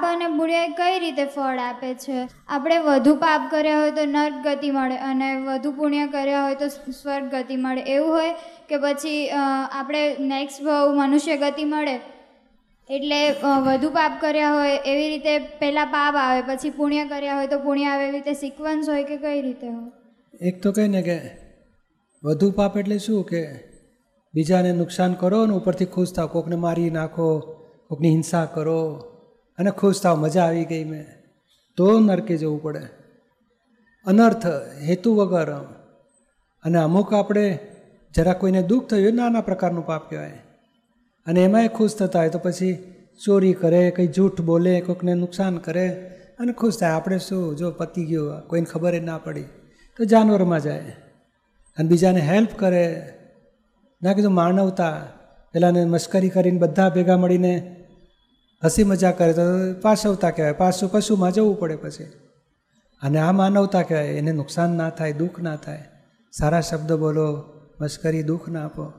પુણ્ય કઈ રીતે ફળ આપે છે? આપણે વધુ પાપ કર્યા હોય તો નર્ક ગતિ મળે અને વધુ પુણ્ય કર્યા હોય તો સ્વર્ગ ગતિ મળે. એવું હોય કે પછી આપણે નેક્સ્ટ ભાવ મનુષ્ય ગતિ મળે એટલે વધુ પાપ કર્યા હોય એવી રીતે પહેલાં પાપ આવે, પછી પુણ્ય કર્યા હોય તો પુણ્ય આવે એવી રીતે સિક્વન્સ હોય કે કઈ રીતે હોય? એક તો કહે ને કે વધુ પાપ એટલે શું કે બીજાને નુકસાન કરો ને ઉપરથી ખુશ થાવ કોકને મારી નાખો, કોકની હિંસા કરો. અને ખુશ થાવ, મજા આવી ગઈ મેં. તો નરકે જવું પડે. અનર્થ, હેતુ વગર. અને અમુક આપણે જરા કોઈને દુઃખ થયું એ નાના પ્રકારનું પાપ કહેવાય. અને એમાંય ખુશ થતા હોય તો પછી ચોરી કરે, કંઈ જૂઠ બોલે કોઈકને નુકસાન કરે અને ખુશ થાય. આપણે શું, જો પતી ગયો, કોઈને ખબર ના પડી, તો જાનવરમાં જાય. અને બીજાને હેલ્પ કરે. ના કીધું, માનવતા. પેલાને મશ્કરી કરીને બધા ભેગા મળીને હસી મજા કરે તો પાછવતા કહેવાય, પાછું પશુમાં જવું પડે પછી. અને આ માનવતા કહેવાય, એને નુકસાન ના થાય, દુઃખ ના થાય. સારા શબ્દ બોલો મશ્કરી દુઃખ ના આપો.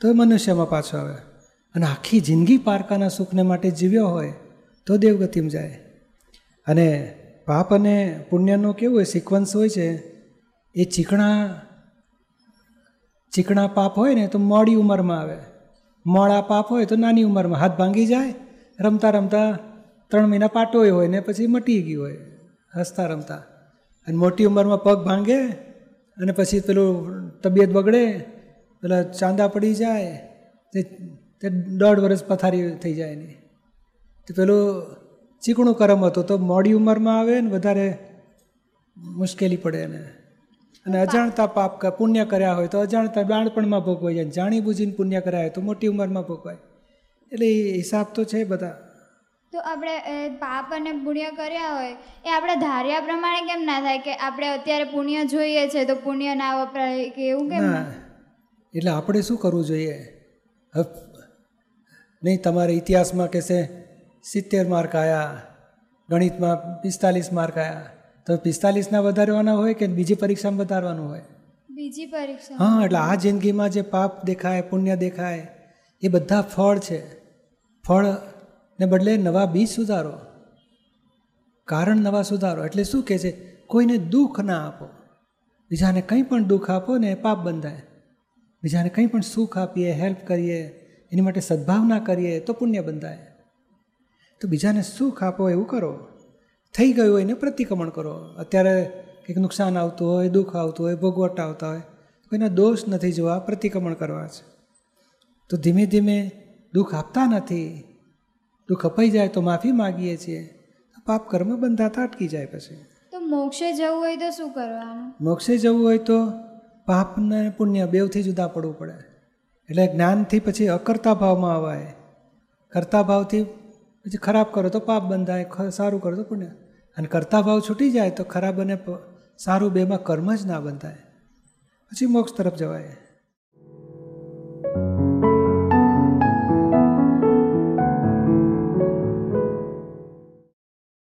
તો એ મનુષ્યમાં પાછો આવે. અને આખી જિંદગી પારકાના સુખને માટે જીવ્યો હોય, તો દેવગતિમાં જાય. અને પાપ અને પુણ્યનો કેવું હોય સિક્વન્સ હોય છે, એ ચીકણા ચીકણા પાપ હોય ને તો મોડી ઉંમરમાં આવે. મોડા પાપ હોય તો નાની ઉંમરમાં. હાથ ભાંગી જાય રમતા રમતા ત્રણ મહિના પાટોય હોય ને પછી મટી ગયું હોય, હસતા રમતા. અને મોટી ઉંમરમાં પગ ભાંગે અને પછી પેલું તબિયત બગડે, પેલા ચાંદા પડી જાય, તે દોઢ વર્ષ પથારી થઈ જાય એની. તો પેલું ચીકણું કરમ હતું, તો મોડી ઉંમરમાં આવે ને વધારે મુશ્કેલી પડે એને. અને અજાણતા પાપ પુણ્ય કર્યા હોય તો અજાણતા બાળપણમાં ભોગવાય જાય. જાણી બુજીને પુણ્ય કર્યા હોય તો મોટી ઉંમરમાં ભોગવાય. એટલે એ હિસાબ તો છે બધા. તો આપણે પાપ અને પુણ્ય કર્યા હોય એ આપણે ધાર્યા પ્રમાણે કેમ ના થાય કે આપણે અત્યારે પુણ્ય જોઈએ છે તો પુણ્ય ના વપરાય કે એવું કેમ ના. એટલે આપણે શું કરવું જોઈએ? નહીં તમારે ઇતિહાસમાં કહેશે સિત્તેર માર્ક આવ્યા ગણિતમાં પિસ્તાલીસ માર્ક આવ્યા તો પિસ્તાલીસના વધારવાના હોય કે બીજી પરીક્ષામાં વધારવાનું હોય? બીજી પરીક્ષા હા એટલે આ જિંદગીમાં જે પાપ દેખાય પુણ્ય દેખાય એ બધા ફળ છે. ફળને બદલે નવા બીજ સુધારો. કારણ નવા સુધારો, એટલે શું કહે છે? કોઈને દુઃખ ના આપો. બીજાને કંઈ પણ દુઃખ આપો ને પાપ બંધાય. બીજાને કંઈ પણ સુખ આપીએ, હેલ્પ કરીએ, એની માટે સદભાવના કરીએ, તો પુણ્ય બંધાય. તો બીજાને સુખ આપો એવું કરો. થઈ ગયું હોય એને પ્રતિક્રમણ કરો. અત્યારે કંઈક નુકસાન આવતું હોય, દુઃખ આવતું હોય, ભોગવટ આવતા હોય કોઈના દોષ નથી જોવા પ્રતિક્રમણ કરવા છે. તો ધીમે ધીમે દુઃખ આપતા નથી. દુઃખ અપાઈ જાય તો માફી માગીએ છીએ. પાપ કર્મ બંધાતા અટકી જાય પછી. તો મોક્ષે જવું હોય તો શું કરવાનું? મોક્ષે જવું હોય તો પાપ ને પુણ્ય બેવથી જુદા પડવું પડે. એટલે જ્ઞાનથી પછી અકર્તા ભાવમાં અવાય. કરતા ભાવથી પછી ખરાબ કરો તો પાપ બંધાય સારું કરો તો પુણ્ય. અને કરતા ભાવ છૂટી જાય તો ખરાબ અને સારું બેમાં કર્મ જ ના બંધાય. પછી મોક્ષ તરફ જવાય.